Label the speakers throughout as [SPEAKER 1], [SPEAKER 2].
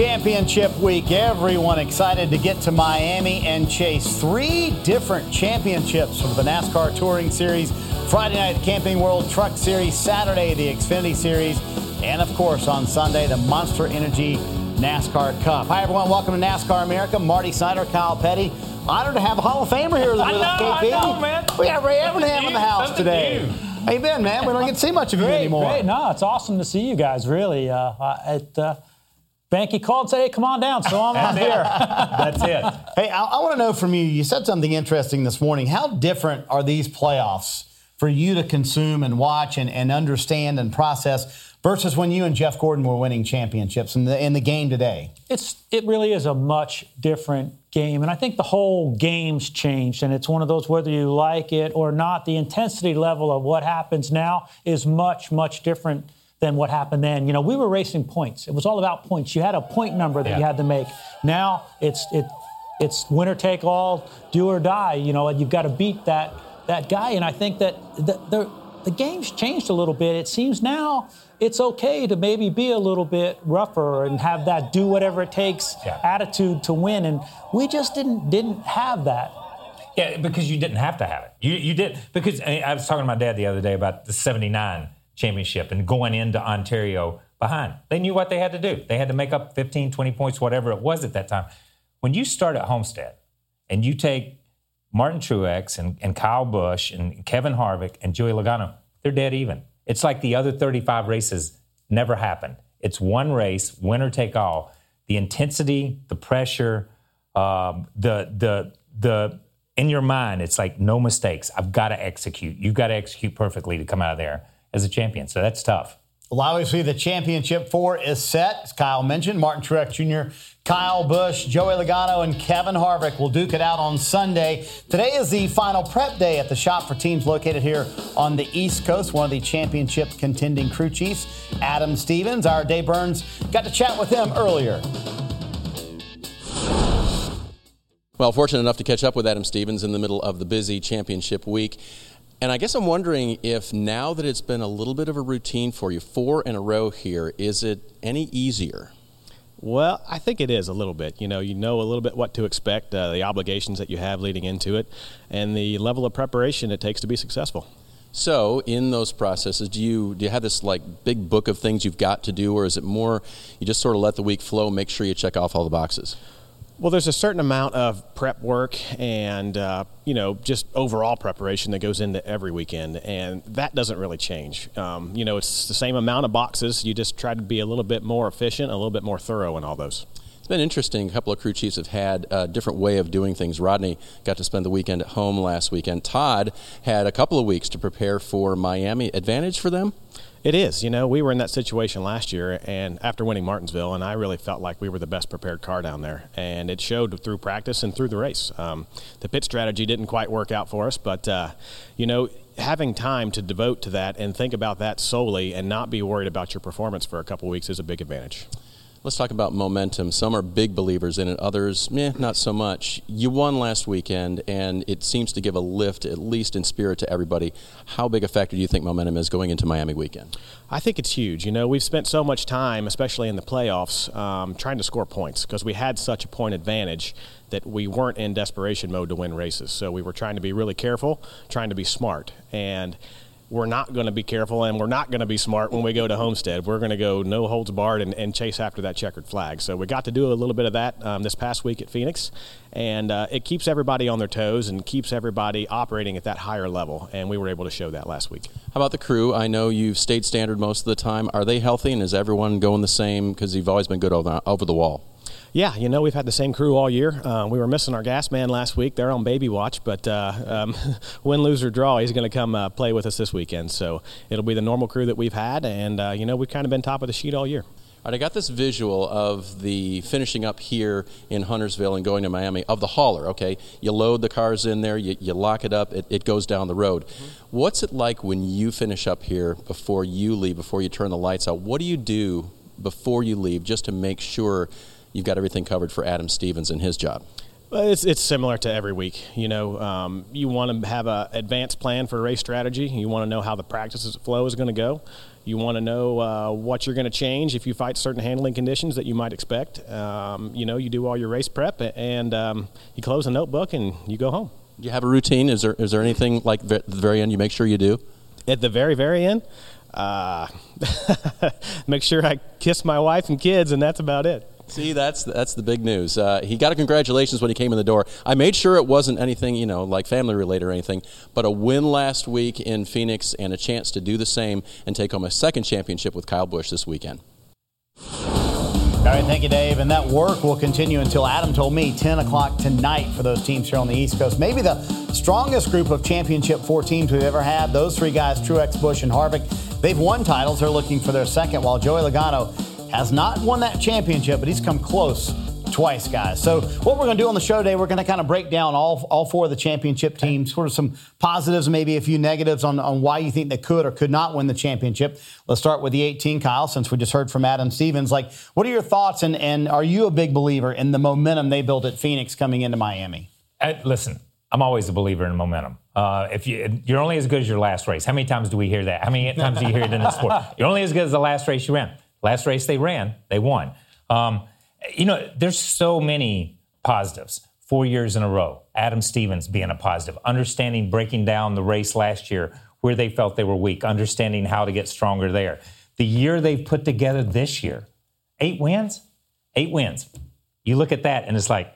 [SPEAKER 1] Championship week. Everyone excited to get to Miami and chase three different championships from the NASCAR Touring Series. Friday night, the Camping World Truck Series. Saturday, the Xfinity Series. And of course, on Sunday, the Monster Energy NASCAR Cup. Hi, everyone. Welcome to NASCAR America. Marty Snyder, Kyle Petty. Honored to have a Hall of Famer here with
[SPEAKER 2] I
[SPEAKER 1] us,
[SPEAKER 2] know, I
[SPEAKER 1] KP.
[SPEAKER 2] know, man.
[SPEAKER 1] We got Ray Evernham in the house today.
[SPEAKER 2] new.
[SPEAKER 1] How you been, man? We don't get to see much of you
[SPEAKER 3] Great,
[SPEAKER 1] anymore.
[SPEAKER 3] great. No, it's awesome to see you guys. Really, uh, uh, it, uh, Banky called and said, "Hey, come on down." So I'm on here.
[SPEAKER 2] That's it.
[SPEAKER 1] Hey, I, I want to know from you. You said something interesting this morning. How different are these playoffs for you to consume and watch and, and understand and process versus when you and Jeff Gordon were winning championships in the in the game today?
[SPEAKER 3] it's it really is a much different game, and I think the whole game's changed. And it's one of those whether you like it or not, the intensity level of what happens now is much much different than what happened then. You know, we were racing points. It was all about points. You had a point number that you had to make. Now it's it it's winner take all, do or die. You know, and you've got to beat that that guy. And I think that the the, the game's changed a little bit. It seems now it's okay to maybe be a little bit rougher and have that do whatever it takes
[SPEAKER 2] Yeah.
[SPEAKER 3] attitude to win. And we just didn't didn't have that.
[SPEAKER 2] Yeah, because you didn't have to have it. You you did because I was talking to my dad the other day about the '79 championship and going into Ontario behind. They knew what they had to do. They had to make up 15, 20 points, whatever it was at that time. When you start at Homestead and you take Martin Truex and, and Kyle Busch and Kevin Harvick and Joey Logano, they're dead even. It's like the other 35 races never happened. It's one race, winner take all. The intensity, the pressure, um, the the the in your mind, it's like no mistakes. I've got to execute. You've got to execute perfectly to come out of there as a champion. So that's tough.
[SPEAKER 1] Well, obviously, the championship four is set. As Kyle mentioned, Martin Truex Jr., Kyle Busch, Joey Logano, and Kevin Harvick will duke it out on Sunday. Today is the final prep day at the shop for teams located here on the East Coast. One of the championship contending crew chiefs, Adam Stevens. Our Dave Burns got to chat with him earlier.
[SPEAKER 4] Well, fortunate enough to catch up with Adam Stevens in the middle of the busy championship week. And I guess I'm wondering if now that it's been a little bit of a routine for you, four in a row here, is it any easier?
[SPEAKER 5] Well, I think it is a little bit. You know, you know a little bit what to expect, uh, the obligations that you have leading into it, and the level of preparation it takes to be successful.
[SPEAKER 4] So, in those processes, do you do you have this like big book of things you've got to do, or is it more you just sort of let the week flow, make sure you check off all the boxes?
[SPEAKER 5] Well, there's a certain amount of prep work and, uh, you know, just overall preparation that goes into every weekend, and that doesn't really change. Um, you know, it's the same amount of boxes. You just try to be a little bit more efficient, a little bit more thorough in all those.
[SPEAKER 4] It's been interesting. A couple of crew chiefs have had a different way of doing things. Rodney got to spend the weekend at home last weekend. Todd had a couple of weeks to prepare for Miami. Advantage for them?
[SPEAKER 5] It is. You know, we were in that situation last year, and after winning Martinsville, and I really felt like we were the best prepared car down there, and it showed through practice and through the race. Um, the pit strategy didn't quite work out for us, but uh, you know, having time to devote to that and think about that solely, and not be worried about your performance for a couple weeks is a big advantage.
[SPEAKER 4] Let's talk about momentum. Some are big believers in it, others, meh, not so much. You won last weekend, and it seems to give a lift, at least in spirit, to everybody. How big a factor do you think momentum is going into Miami weekend?
[SPEAKER 5] I think it's huge. You know, we've spent so much time, especially in the playoffs, um, trying to score points because we had such a point advantage that we weren't in desperation mode to win races. So we were trying to be really careful, trying to be smart. And we're not going to be careful and we're not going to be smart when we go to Homestead. We're going to go no holds barred and, and, chase after that checkered flag. So we got to do a little bit of that um, this past week at Phoenix, and uh, it keeps everybody on their toes and keeps everybody operating at that higher level. And we were able to show that last week.
[SPEAKER 4] How about the crew? I know you've stayed standard most of the time. Are they healthy and is everyone going the same? Because you've always been good over, over the wall.
[SPEAKER 5] Yeah, you know, we've had the same crew all year. Uh, we were missing our gas man last week. They're on baby watch, but uh, um, win, lose, or draw, he's going to come uh, play with us this weekend. So it'll be the normal crew that we've had, and, uh, you know, we've kind of been top of the sheet all year.
[SPEAKER 4] All right, I got this visual of the finishing up here in Huntersville and going to Miami of the hauler. Okay, you load the cars in there, you, you lock it up, it, it, goes down the road. Mm-hmm. What's it like when you finish up here before you leave, before you turn the lights out? What do you do before you leave just to make sure you've got everything covered for Adam Stevens and his job?
[SPEAKER 5] Well, it's, it's similar to every week. You know, um, you want to have an advanced plan for race strategy. You want to know how the practice flow is going to go. You want to know uh, what you're going to change if you fight certain handling conditions that you might expect. Um, you know, you do all your race prep and um, you close a notebook and you go home.
[SPEAKER 4] Do you have a routine? Is there is there anything like at the very end you make sure you do?
[SPEAKER 5] At the very very end, uh, make sure I kiss my wife and kids, and that's about it.
[SPEAKER 4] See, that's that's the big news. Uh, he got a congratulations when he came in the door. I made sure it wasn't anything, you know, like family related or anything, but a win last week in Phoenix and a chance to do the same and take home a second championship with Kyle Busch this weekend.
[SPEAKER 1] All right, thank you, Dave. And that work will continue until Adam told me 10 o'clock tonight for those teams here on the East Coast. Maybe the strongest group of championship four teams we've ever had. Those three guys, Truex, Busch, and Harvick, they've won titles. They're looking for their second, while Joey Logano has not won that championship, but he's come close twice, guys. So what we're going to do on the show today, we're going to kind of break down all, all four of the championship teams, sort of some positives, maybe a few negatives on, on why you think they could or could not win the championship. Let's start with the 18, Kyle, since we just heard from Adam Stevens. Like, what are your thoughts, and, and are you a big believer in the momentum they built at Phoenix coming into Miami?
[SPEAKER 2] Listen, I'm always a believer in momentum. Uh, if you, you're only as good as your last race. How many times do we hear that? How many times do you hear it in the sport? You're only as good as the last race you ran. Last race they ran, they won. Um, you know, there's so many positives. Four years in a row, Adam Stevens being a positive, understanding breaking down the race last year where they felt they were weak, understanding how to get stronger there. The year they've put together this year, eight wins, eight wins. You look at that and it's like,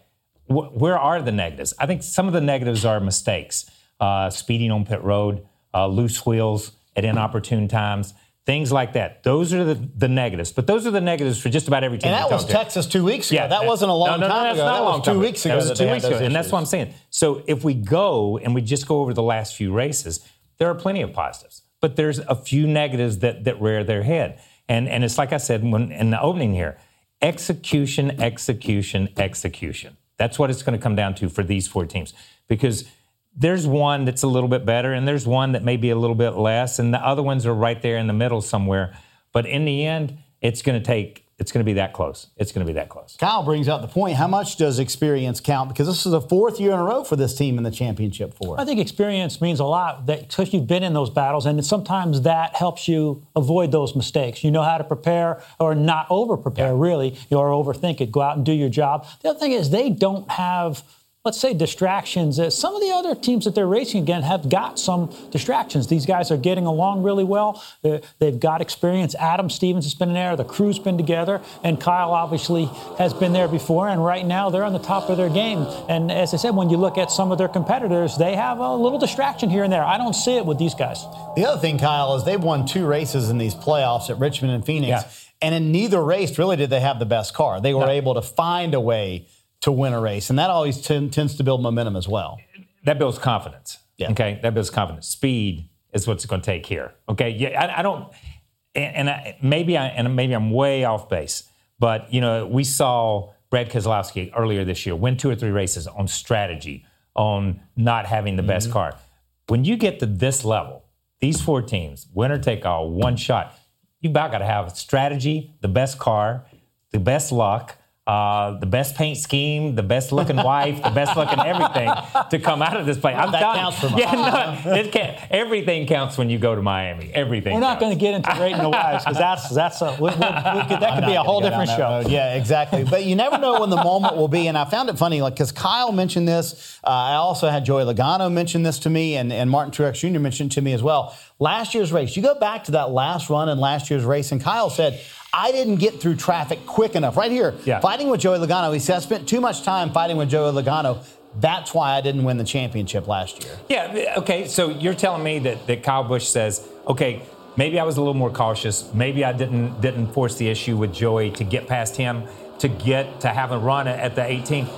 [SPEAKER 2] wh- where are the negatives? I think some of the negatives are mistakes, uh, speeding on pit road, uh, loose wheels at inopportune times things like that. Those are the, the negatives. But those are the negatives for just about every team.
[SPEAKER 1] And that was Texas two weeks ago. Yeah, that, wasn't a long
[SPEAKER 2] no, no,
[SPEAKER 1] time
[SPEAKER 2] no,
[SPEAKER 1] ago.
[SPEAKER 2] Not
[SPEAKER 1] that
[SPEAKER 2] a long
[SPEAKER 1] was two
[SPEAKER 2] time
[SPEAKER 1] weeks ago.
[SPEAKER 2] That was
[SPEAKER 1] two
[SPEAKER 2] weeks ago.
[SPEAKER 1] And
[SPEAKER 2] that's what I'm saying. So if we go and we just go over the last few races, there are plenty of positives. But there's a few negatives that, that rear their head. And, and it's like I said when, in the opening here execution, execution, execution. That's what it's going to come down to for these four teams. Because – there's one that's a little bit better and there's one that may be a little bit less and the other ones are right there in the middle somewhere. But in the end it's going to take it's going to be that close. It's going to be that close.
[SPEAKER 1] Kyle brings out the point. How much does experience count? Because this is the fourth year in a row for this team in the championship four
[SPEAKER 3] i think experience means a lot that because you've been in those battles and sometimes that helps you avoid those mistakes. You know how to prepare or not over prepare yeah. really. Or overthink it go out and do your job. The other thing is they don't have let's say distractions. Uh, some of the other teams that they're racing against have got some distractions. These guys are getting along really well. Uh, they've got experience. Adam Stevens has been in there. The crew's been together, and Kyle obviously has been there before. And right now they're on the top of their game. And as I said, when you look at some of their competitors, they have a little distraction here and there. I don't see it with these guys.
[SPEAKER 1] The other thing, Kyle, is they've won two races in these playoffs at Richmond and Phoenix. Yeah. And in neither race, really, did they have the best car. They were able to find a way to win a race, and that always t- tends to build momentum as well.
[SPEAKER 2] That builds confidence. Yeah. Okay, that builds confidence. Speed is what's going to take here. Okay, yeah, I, I don't, and, and I, maybe I and maybe I'm way off base, but you know we saw Brad Keselowski earlier this year win two or three races on strategy, on not having the mm-hmm. best car. When you get to this level, these four teams, winner take all, one shot, you about got to have strategy, the best car, the best luck uh, the best paint scheme, the best looking wife, the best looking everything to come out of this place. I'm
[SPEAKER 1] That
[SPEAKER 2] telling-
[SPEAKER 1] counts for
[SPEAKER 2] yeah, no, it can, everything counts when you go to Miami. Everything.
[SPEAKER 3] We're not going to get into rating the wives because that's that's a we, we, we that could be a whole different show.
[SPEAKER 1] Yeah, exactly. But you never know when the moment will be. And I found it funny, like, because Kyle mentioned this. Uh, I also had Joey Logano mention this to me, and, and Martin Truex Jr. mentioned it to me as well. Last year's race, you go back to that last run in last year's race, and Kyle said, I didn't get through traffic quick enough. Right here,
[SPEAKER 2] Yeah.
[SPEAKER 1] fighting with Joey Logano. He said, I spent too much time fighting with Joey Logano. That's why I didn't win the championship last year.
[SPEAKER 2] Yeah. Okay. So you're telling me that, that Kyle Busch says, okay, maybe I was a little more cautious. Maybe I didn't didn't force the issue with Joey to get past him to get to have a run at the 18.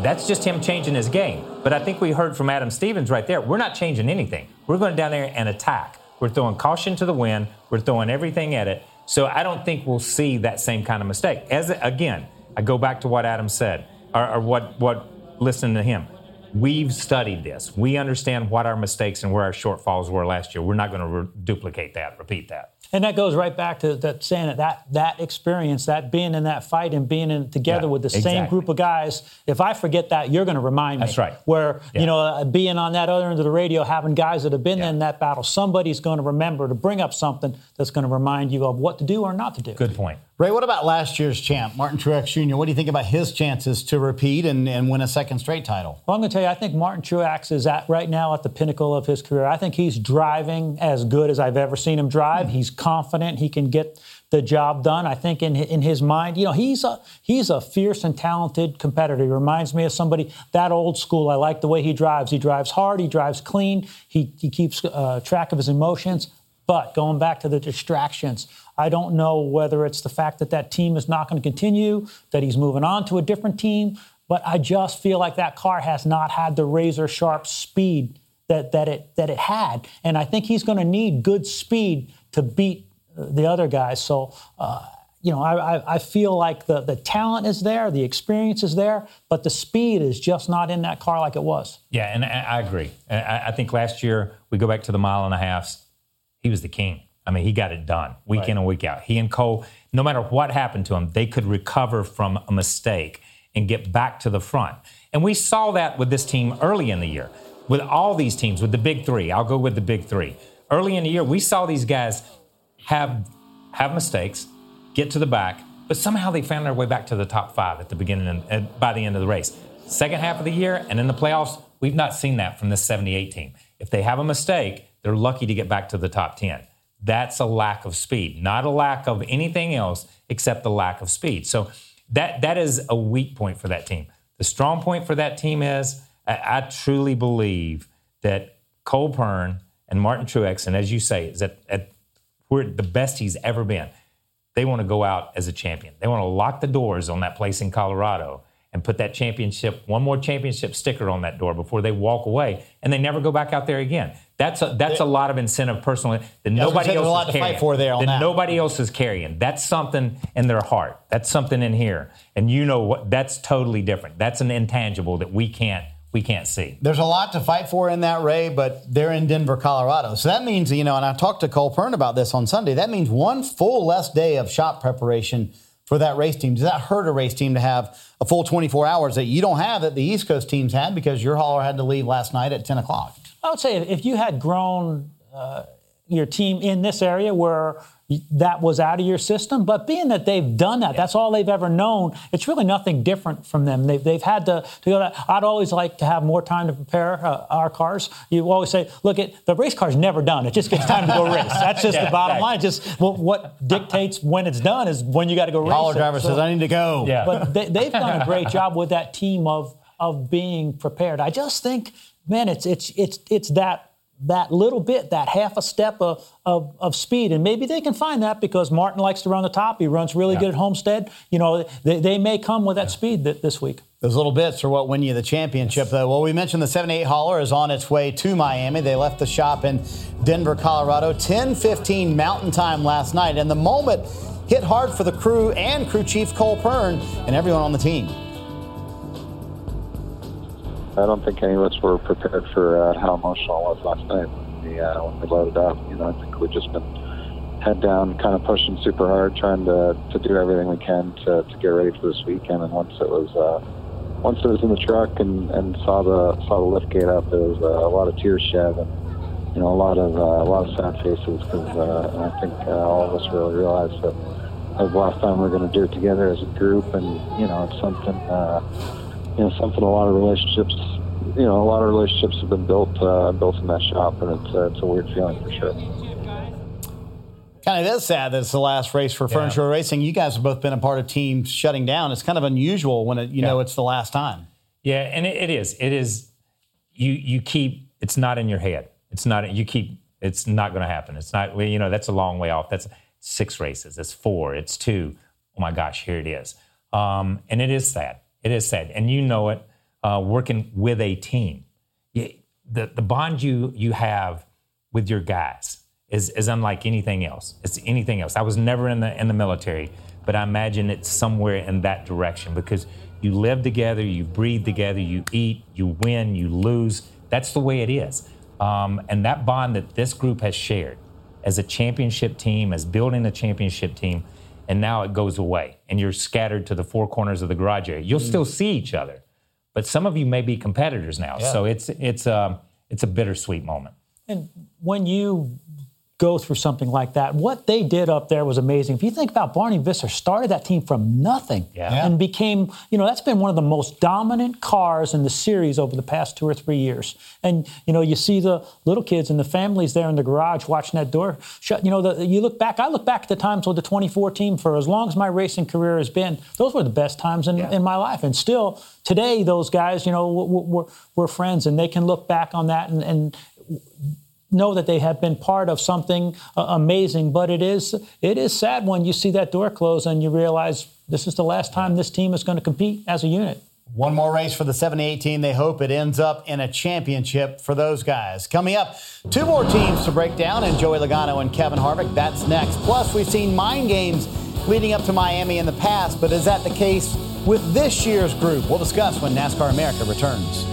[SPEAKER 2] That's just him changing his game. But I think we heard from Adam Stevens right there. We're not changing anything. We're going down there and attack. We're throwing caution to the wind. We're throwing everything at it. So I don't think we'll see that same kind of mistake. As again, I go back to what Adam said, or, or what what listening to him. We've studied this. We understand what our mistakes and where our shortfalls were last year. We're not going to re- duplicate that, repeat that.
[SPEAKER 3] And that goes right back to that saying that that, that experience, that being in that fight and being in together
[SPEAKER 2] Yeah,
[SPEAKER 3] with the same group of guys. If I forget that, you're going to remind me.
[SPEAKER 2] That's right.
[SPEAKER 3] Where
[SPEAKER 2] Yeah.
[SPEAKER 3] you know uh, being on that other end of the radio, having guys that have been
[SPEAKER 2] Yeah.
[SPEAKER 3] in that battle, somebody's going to remember to bring up something that's going to remind you of what to do or not to do.
[SPEAKER 2] Good point.
[SPEAKER 1] Ray, what about last year's champ, Martin Truex Jr.? What do you think about his chances to repeat and, and win a second straight title?
[SPEAKER 3] Well, I'm going to tell you, I think Martin Truex is at right now at the pinnacle of his career. I think he's driving as good as I've ever seen him drive. He's confident. He can get the job done. I think in in his mind, you know, he's a he's a fierce and talented competitor. He reminds me of somebody that old school. I like the way he drives. He drives hard. He drives clean. He he keeps uh, track of his emotions. But going back to the distractions, I don't know whether it's the fact that that team is not going to continue, that he's moving on to a different team, but I just feel like that car has not had the razor sharp speed that, that, it, that it had. And I think he's going to need good speed to beat uh, the other guys. So, uh, you know, I, I, feel like the, the talent is there, the experience is there, but the speed is just not in that car like it was.
[SPEAKER 2] Yeah, and I, I agree. I, I think last year we go back to the mile and a half. He was the king. I mean, he got it done week in and week out. He and Cole, no matter what happened to him, they could recover from a mistake and get back to the front. And we saw that with this team early in the year, with all these teams, with the big three. I'll go with the big three. Early in the year, we saw these guys have have mistakes, get to the back, but somehow they found their way back to the top five at the beginning and by the end of the race. Second half of the year and in the playoffs, we've not seen that from this 78 team. If they have a mistake, they're lucky to get back to the top 10. That's a lack of speed, not a lack of anything else except the lack of speed. So that that is a weak point for that team. The strong point for that team is I, I truly believe that Cole Pearn and Martin Truex, and as you say, is at, at we're the best he's ever been. They want to go out as a champion. They want to lock the doors on that place in Colorado and put that championship, one more championship sticker on that door before they walk away, and they never go back out there again. That's a, that's a lot of incentive personally that
[SPEAKER 1] gonna
[SPEAKER 2] nobody else
[SPEAKER 1] a lot
[SPEAKER 2] is
[SPEAKER 1] to fight
[SPEAKER 2] carrying.
[SPEAKER 1] for there on
[SPEAKER 2] that
[SPEAKER 1] that.
[SPEAKER 2] nobody else is carrying. That's something in their heart. That's something in here, and you know what? That's totally different. That's an intangible that we can't we can't see.
[SPEAKER 1] There's a lot to fight for in that, Ray, but they're in Denver, Colorado. So that means, you know, and I talked to Cole Pearn about this on Sunday. That means one full less day of shop preparation for that race team. Does that hurt a race team to have a full 24 hours that you don't have that the East Coast teams had because your hauler had to leave last night at 10 o'clock?
[SPEAKER 3] I would say if you had grown uh, your team in this area where that was out of your system, but being that they've done that, that's all they've ever known. It's really nothing different from them. They've, they've had to, to go. That. I'd always like to have more time to prepare uh, our cars. You always say, look, at the race car's never done. It just gets time to go race. That's just
[SPEAKER 2] Yeah,
[SPEAKER 3] the bottom
[SPEAKER 2] right.
[SPEAKER 3] line. Just well, what dictates when it's done is when you got to go race.
[SPEAKER 1] Hauler driver
[SPEAKER 3] So-
[SPEAKER 1] says, I need to go.
[SPEAKER 2] Yeah.
[SPEAKER 3] but they, they've done a great job with that team of of being prepared. I just think, man, it's it's it's it's that that little bit, that half a step of, of, of speed, and maybe they can find that because Martin likes to run the top. He runs really good at Homestead. You know, they, they may come with that speed th- this week.
[SPEAKER 1] Those little bits are what win you the championship, though. Well, we mentioned the 78 hauler is on its way to Miami. They left the shop in Denver, Colorado, 10:15 Mountain Time last night, and the moment hit hard for the crew and crew chief Cole Pearn and everyone on the team.
[SPEAKER 6] I don't think any of us were prepared for uh, how emotional it was last night when we, uh, when we loaded up. You know, I think we've just been head down, kind of pushing super hard, trying to to do everything we can to to get ready for this weekend. And once it was uh, once it was in the truck and and saw the saw the lift gate up, there was uh, a lot of tears shed and you know a lot of uh, a lot of sad faces because uh, I think uh, all of us really realized that the last time we are going to do it together as a group, and you know it's something uh, you know something a lot of relationships you know a lot of relationships have been built uh, built in that shop, and it's uh, it's a weird feeling for sure.
[SPEAKER 1] Kind of is sad that it's the last race for Furniture Racing. You guys have both been a part of teams shutting down. It's kind of unusual when it, you know it's the last time.
[SPEAKER 2] Yeah, and it, it is. It is. You you keep. It's not in your head. It's not. You keep. It's not going to happen. It's not. well, You know that's a long way off. That's six races. It's four. It's two. Oh my gosh, here it is. Um, and it is sad. It is sad, and you know it. Uh, working with a team, You- the the bond you you have with your guys is, is unlike anything else. It's anything else. I was never in the in the military, but I imagine it's somewhere in that direction because you live together, you breathe together, you eat, you win, you lose. That's the way it is. Um, and that bond that this group has shared as a championship team, as building a championship team, and now it goes away, and you're scattered to the four corners of the garage area. You'll still see each other, but some of you may be competitors now. So it's it's um, it's a bittersweet moment.
[SPEAKER 3] And when you go through something like that, what they did up there was amazing. If you think about Barney Visser, started that team from nothing
[SPEAKER 2] Yeah.
[SPEAKER 3] and became, you know, that's been one of the most dominant cars in the series over the past two or three years. And you know, you see the little kids and the families there in the garage watching that door shut. You know, the, you look back. I look back at the times with the 24 team for as long as my racing career has been. Those were the best times in, in my life, and still today, those guys, you know, we're, we're, we're friends, and they can look back on that and. and know that they have been part of something uh, amazing, but it is it is sad when you see that door close and you realize this is the last time this team is going to compete as a unit.
[SPEAKER 1] One more race for the 718. They hope it ends up in a championship for those guys. Coming up, two more teams to break down, and Joey Logano and Kevin Harvick. That's next. Plus, we've seen mind games leading up to Miami in the past, but is that the case with this year's group? We'll discuss when NASCAR America returns.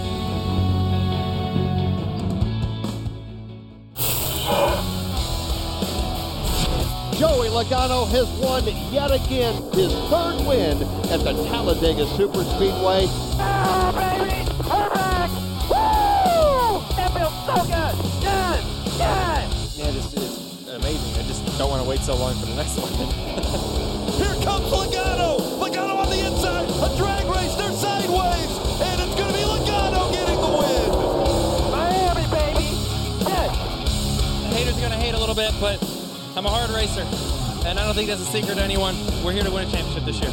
[SPEAKER 7] Joey Logano has won yet again his third win at the Talladega Superspeedway.
[SPEAKER 8] Oh, baby! Perfect! Woo! That feels so good! Yes! Yes!
[SPEAKER 9] Man, this is amazing. I just don't want to wait so long for the next one.
[SPEAKER 10] Here comes Logano. Logano on the inside. A drag race. They're sideways. And it's going to be Logano getting the win.
[SPEAKER 8] Miami, baby! Yes!
[SPEAKER 9] Haters are going to hate a little bit, but I'm a hard racer. And I don't think that's a secret to anyone. We're here to win a championship this year.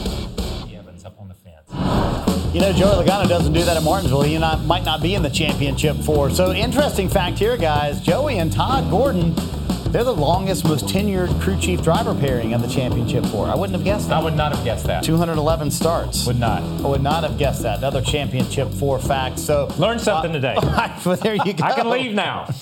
[SPEAKER 2] Evans up on the fence.
[SPEAKER 1] You know, Joey Logano doesn't do that at Martinsville. He not, might not be in the championship four. So, interesting fact here, guys Joey and Todd Gordon, they're the longest, most tenured crew chief driver pairing in the championship four. I wouldn't have guessed that.
[SPEAKER 2] I would not have guessed that.
[SPEAKER 1] 211 starts.
[SPEAKER 2] Would not.
[SPEAKER 1] I would not have guessed that. Another championship four fact. So,
[SPEAKER 2] Learn something uh, today.
[SPEAKER 1] well, there you go.
[SPEAKER 2] I can leave now.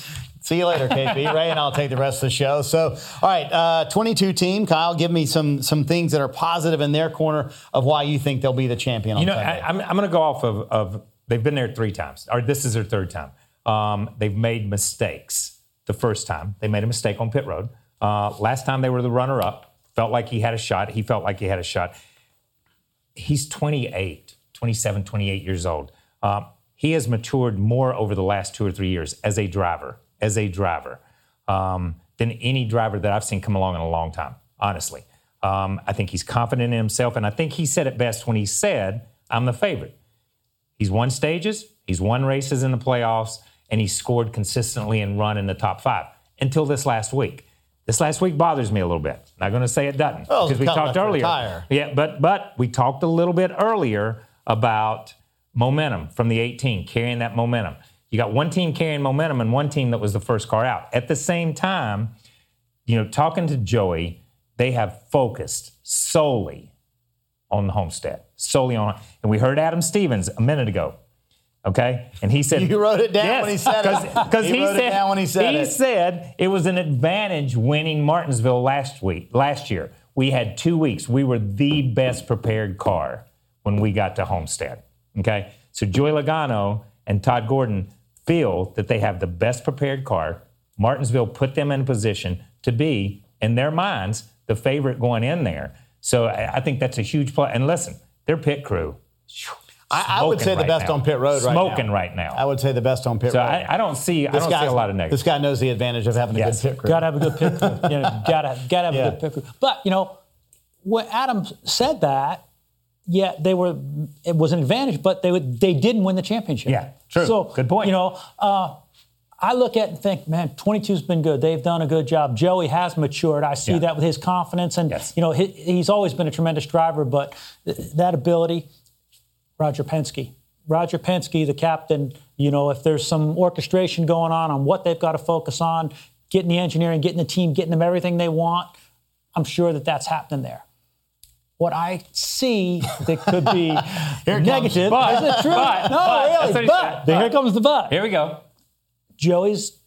[SPEAKER 1] See you later, KP. Ray and I'll take the rest of the show. So, all right, uh, 22 team. Kyle, give me some some things that are positive in their corner of why you think they'll be the champion. On
[SPEAKER 2] You know,
[SPEAKER 1] Sunday.
[SPEAKER 2] I, I'm, I'm going to go off of, of they've been there three times, or this is their third time. Um, they've made mistakes. The first time they made a mistake on pit road. Uh, last time they were the runner up. Felt like he had a shot. He felt like he had a shot. He's 28, 27, 28 years old. Um, he has matured more over the last two or three years as a driver, as a driver, um, than any driver that I've seen come along in a long time, honestly. Um, I think he's confident in himself, and I think he said it best when he said, I'm the favorite. He's won stages, he's won races in the playoffs, and he scored consistently and run in the top five until this last week. This last week bothers me a little bit. Not going to say it doesn't
[SPEAKER 1] Well,
[SPEAKER 2] because we talked earlier.
[SPEAKER 1] retire.
[SPEAKER 2] Yeah, but but we talked a little bit earlier about momentum from the 18, carrying that momentum. You got one team carrying momentum and one team that was the first car out. At the same time, you know, talking to Joey, they have focused solely on the homestead, solely on. And we heard Adam Stevens a minute ago. Okay, and he said
[SPEAKER 1] You wrote it down when he said it.
[SPEAKER 2] because
[SPEAKER 1] He
[SPEAKER 2] he,
[SPEAKER 1] wrote it
[SPEAKER 2] said
[SPEAKER 1] down when he said
[SPEAKER 2] he
[SPEAKER 1] it.
[SPEAKER 2] said it was an advantage winning Martinsville last week, last year. We had two weeks. We were the best prepared car when we got to Homestead. Okay, so Joey Logano and Todd Gordon feel that they have the best prepared car. Martinsville put them in a position to be in their minds the favorite going in there. So I, I think that's a huge plus. And listen, their pit crew.
[SPEAKER 1] I, I would
[SPEAKER 2] smoking
[SPEAKER 1] say the
[SPEAKER 2] right
[SPEAKER 1] best
[SPEAKER 2] now.
[SPEAKER 1] on pit road right now.
[SPEAKER 2] Smoking right now.
[SPEAKER 1] I would say the best on pit
[SPEAKER 2] So
[SPEAKER 1] road.
[SPEAKER 2] I, I don't see I
[SPEAKER 1] This
[SPEAKER 2] don't see a lot of negatives.
[SPEAKER 1] This guy knows the advantage of having a
[SPEAKER 2] Yes.
[SPEAKER 1] good pit crew.
[SPEAKER 3] Got to have a good pit crew. You know, gotta gotta have
[SPEAKER 1] Yeah.
[SPEAKER 3] a good pit crew. But you know, when Adam said that, yeah, they were. It was an advantage, but they would, they didn't win the championship.
[SPEAKER 2] Yeah, true.
[SPEAKER 3] So
[SPEAKER 2] Good point.
[SPEAKER 3] You know, uh, I look at it and think, man, 22's been good. They've done a good job. Joey has matured. I see
[SPEAKER 2] Yeah.
[SPEAKER 3] that with his confidence, and
[SPEAKER 2] Yes.
[SPEAKER 3] you know, he, he's always been a tremendous driver. But th- that ability, Roger Penske. Roger Penske, the captain, you know, if there's some orchestration going on on what they've got to focus on, getting the engineering, getting the team, getting them everything they want, I'm sure that that's happening there. What I see that could be
[SPEAKER 1] Here it comes.
[SPEAKER 3] negative
[SPEAKER 2] But-
[SPEAKER 3] is it true?
[SPEAKER 2] but-
[SPEAKER 3] no,
[SPEAKER 2] but-
[SPEAKER 3] really.
[SPEAKER 2] he
[SPEAKER 3] But, here comes the but.
[SPEAKER 2] Here we go.
[SPEAKER 3] Joey's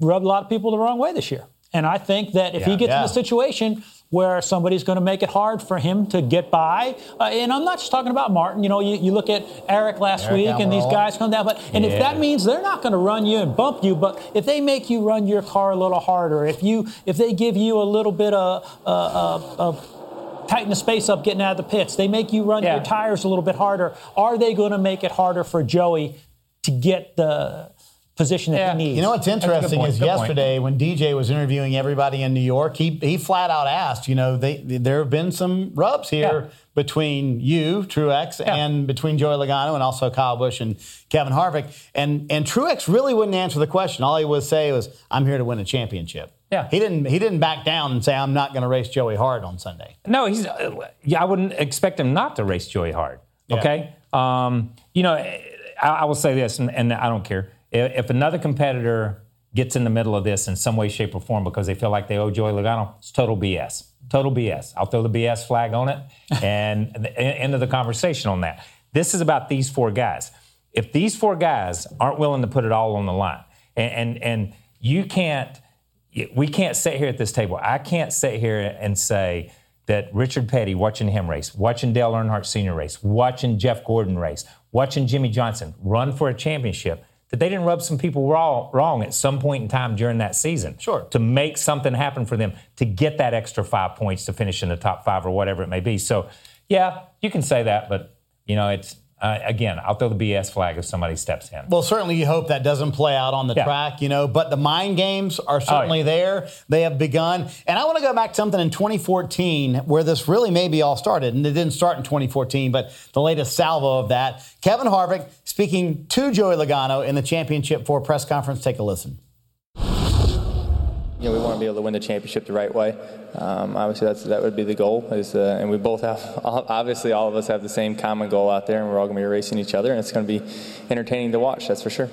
[SPEAKER 3] rubbed a lot of people the wrong way this year. And I think that if
[SPEAKER 2] Yeah,
[SPEAKER 3] he gets
[SPEAKER 1] yeah.
[SPEAKER 3] in a situation where somebody's going to make it hard for him to get by, uh, and I'm not just talking about Martin. You know, you, you look at Eric last
[SPEAKER 1] Eric
[SPEAKER 3] week, and these guys come down. But and if that means they're not going to run you and bump you, but if they make you run your car a little harder, if you if they give you a little bit of uh, uh, of tighten the space up getting out of the pits. They make you run
[SPEAKER 2] Yeah.
[SPEAKER 3] your tires a little bit harder. Are they going to make it harder for Joey to get the position that
[SPEAKER 2] Yeah.
[SPEAKER 3] he needs?
[SPEAKER 1] You know what's interesting is
[SPEAKER 2] good point.
[SPEAKER 1] yesterday when DJ was interviewing everybody in New York, he he flat out asked, you know, they there have been some rubs here
[SPEAKER 2] Yeah.
[SPEAKER 1] between you, Truex,
[SPEAKER 2] Yeah.
[SPEAKER 1] and between Joey Logano and also Kyle Busch and Kevin Harvick. And and Truex really wouldn't answer the question. All he would say was, "I'm here to win a championship."
[SPEAKER 2] Yeah.
[SPEAKER 1] He didn't he didn't back down and say, "I'm not going to race Joey hard on Sunday."
[SPEAKER 2] No, he's. Uh, yeah, I wouldn't expect him not to race Joey hard. Okay. Um, you know, I, I will say this, and, and I don't care if, if another competitor gets in the middle of this in some way, shape, or form because they feel like they owe Joey Logano. It's total BS. Total BS. I'll throw the BS flag on it, and the end of the conversation on that. This is about these four guys. If these four guys aren't willing to put it all on the line, and and, and you can't we can't sit here at this table. I can't sit here and say that Richard Petty, watching him race, watching Dale Earnhardt Sr. race, watching Jeff Gordon race, watching Jimmie Johnson run for a championship, that they didn't rub some people wrong, wrong at some point in time during that season.
[SPEAKER 1] Sure.
[SPEAKER 2] To make something happen for them to get that extra five points to finish in the top five or whatever it may be. So, yeah, you can say that, but, you know, it's, uh, again, I'll throw the BS flag if somebody steps in.
[SPEAKER 1] Well, certainly you hope that doesn't play out on the
[SPEAKER 2] Yeah.
[SPEAKER 1] track, you know, but the mind games are certainly
[SPEAKER 2] yeah.
[SPEAKER 1] there. They have begun. And I want to go back to something in 2014 where this really maybe all started. And it didn't start in 2014, but the latest salvo of that. Kevin Harvick speaking to Joey Logano in the Championship 4 press conference. Take a listen.
[SPEAKER 11] You know, we want to be able to win the championship the right way. Um, obviously, that's that would be the goal. Is uh, and we both have obviously all of us have the same common goal out there, and we're all going to be racing each other, and it's going to be entertaining to watch. That's for sure.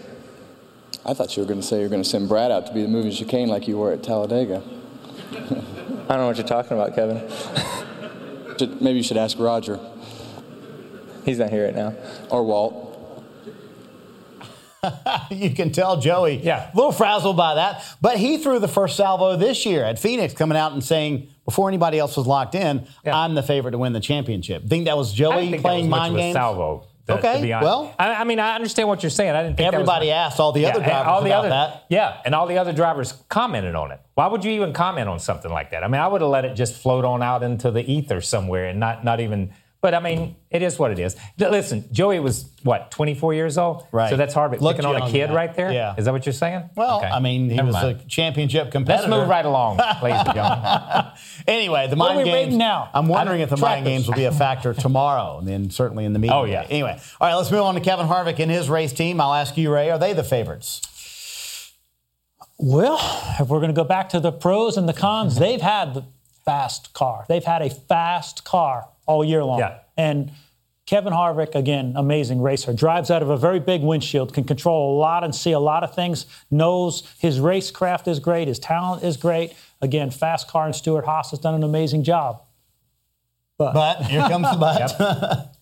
[SPEAKER 12] I thought you were going to say you were going to send Brad out to be the moving chicane like you were at Talladega.
[SPEAKER 11] I don't know what you're talking about, Kevin.
[SPEAKER 12] Maybe you should ask Roger
[SPEAKER 11] He's not here right now.
[SPEAKER 12] or Walt.
[SPEAKER 1] you can tell Joey
[SPEAKER 2] Yeah.
[SPEAKER 1] a little frazzled by that. But he threw the first salvo this year at Phoenix, coming out and saying, before anybody else was locked in,
[SPEAKER 2] Yeah.
[SPEAKER 1] I'm the favorite to win the championship. Think that was Joey playing
[SPEAKER 2] that was much
[SPEAKER 1] mind games?
[SPEAKER 2] salvo. To,
[SPEAKER 1] Okay,
[SPEAKER 2] to
[SPEAKER 1] well-
[SPEAKER 2] I, I mean, I understand what you're saying. I didn't think that was
[SPEAKER 1] Everybody asked all the other drivers
[SPEAKER 2] all the
[SPEAKER 1] about
[SPEAKER 2] other,
[SPEAKER 1] that.
[SPEAKER 2] Yeah, and all the other drivers commented on it. Why would you even comment on something like that? I mean, I would have let it just float on out into the ether somewhere and not not even. But I mean, it is what it is. Listen, Joey was what 24 years old,
[SPEAKER 1] Right.
[SPEAKER 2] So that's hard.
[SPEAKER 1] Looked
[SPEAKER 2] Picking on a kid right there.
[SPEAKER 1] Yeah.
[SPEAKER 2] Is that what you're saying?
[SPEAKER 1] Well,
[SPEAKER 2] Okay.
[SPEAKER 1] I mean, he
[SPEAKER 2] Never
[SPEAKER 1] was
[SPEAKER 2] mind.
[SPEAKER 1] a championship competitor.
[SPEAKER 2] Let's move right along, ladies and gentlemen.
[SPEAKER 1] Anyway, the
[SPEAKER 3] What are
[SPEAKER 1] mind
[SPEAKER 3] we
[SPEAKER 1] games.
[SPEAKER 3] now?
[SPEAKER 1] I'm wondering if the mind
[SPEAKER 3] Trackers.
[SPEAKER 1] games will be a factor tomorrow, and then certainly in the meeting.
[SPEAKER 2] Oh, yeah.
[SPEAKER 1] day. Anyway, all right, let's move on to Kevin Harvick and his race team. I'll ask you, Ray, are they the favorites?
[SPEAKER 3] Well, if we're going to go back to the pros and the cons, they've had the fast car. They've had a fast car all year long.
[SPEAKER 2] Yeah.
[SPEAKER 3] And Kevin Harvick, again, amazing racer, drives out of a very big windshield, can control a lot and see a lot of things, knows his racecraft is great, his talent is great. Again, fast car and Stewart-Haas has done an amazing job.
[SPEAKER 1] But here comes the but.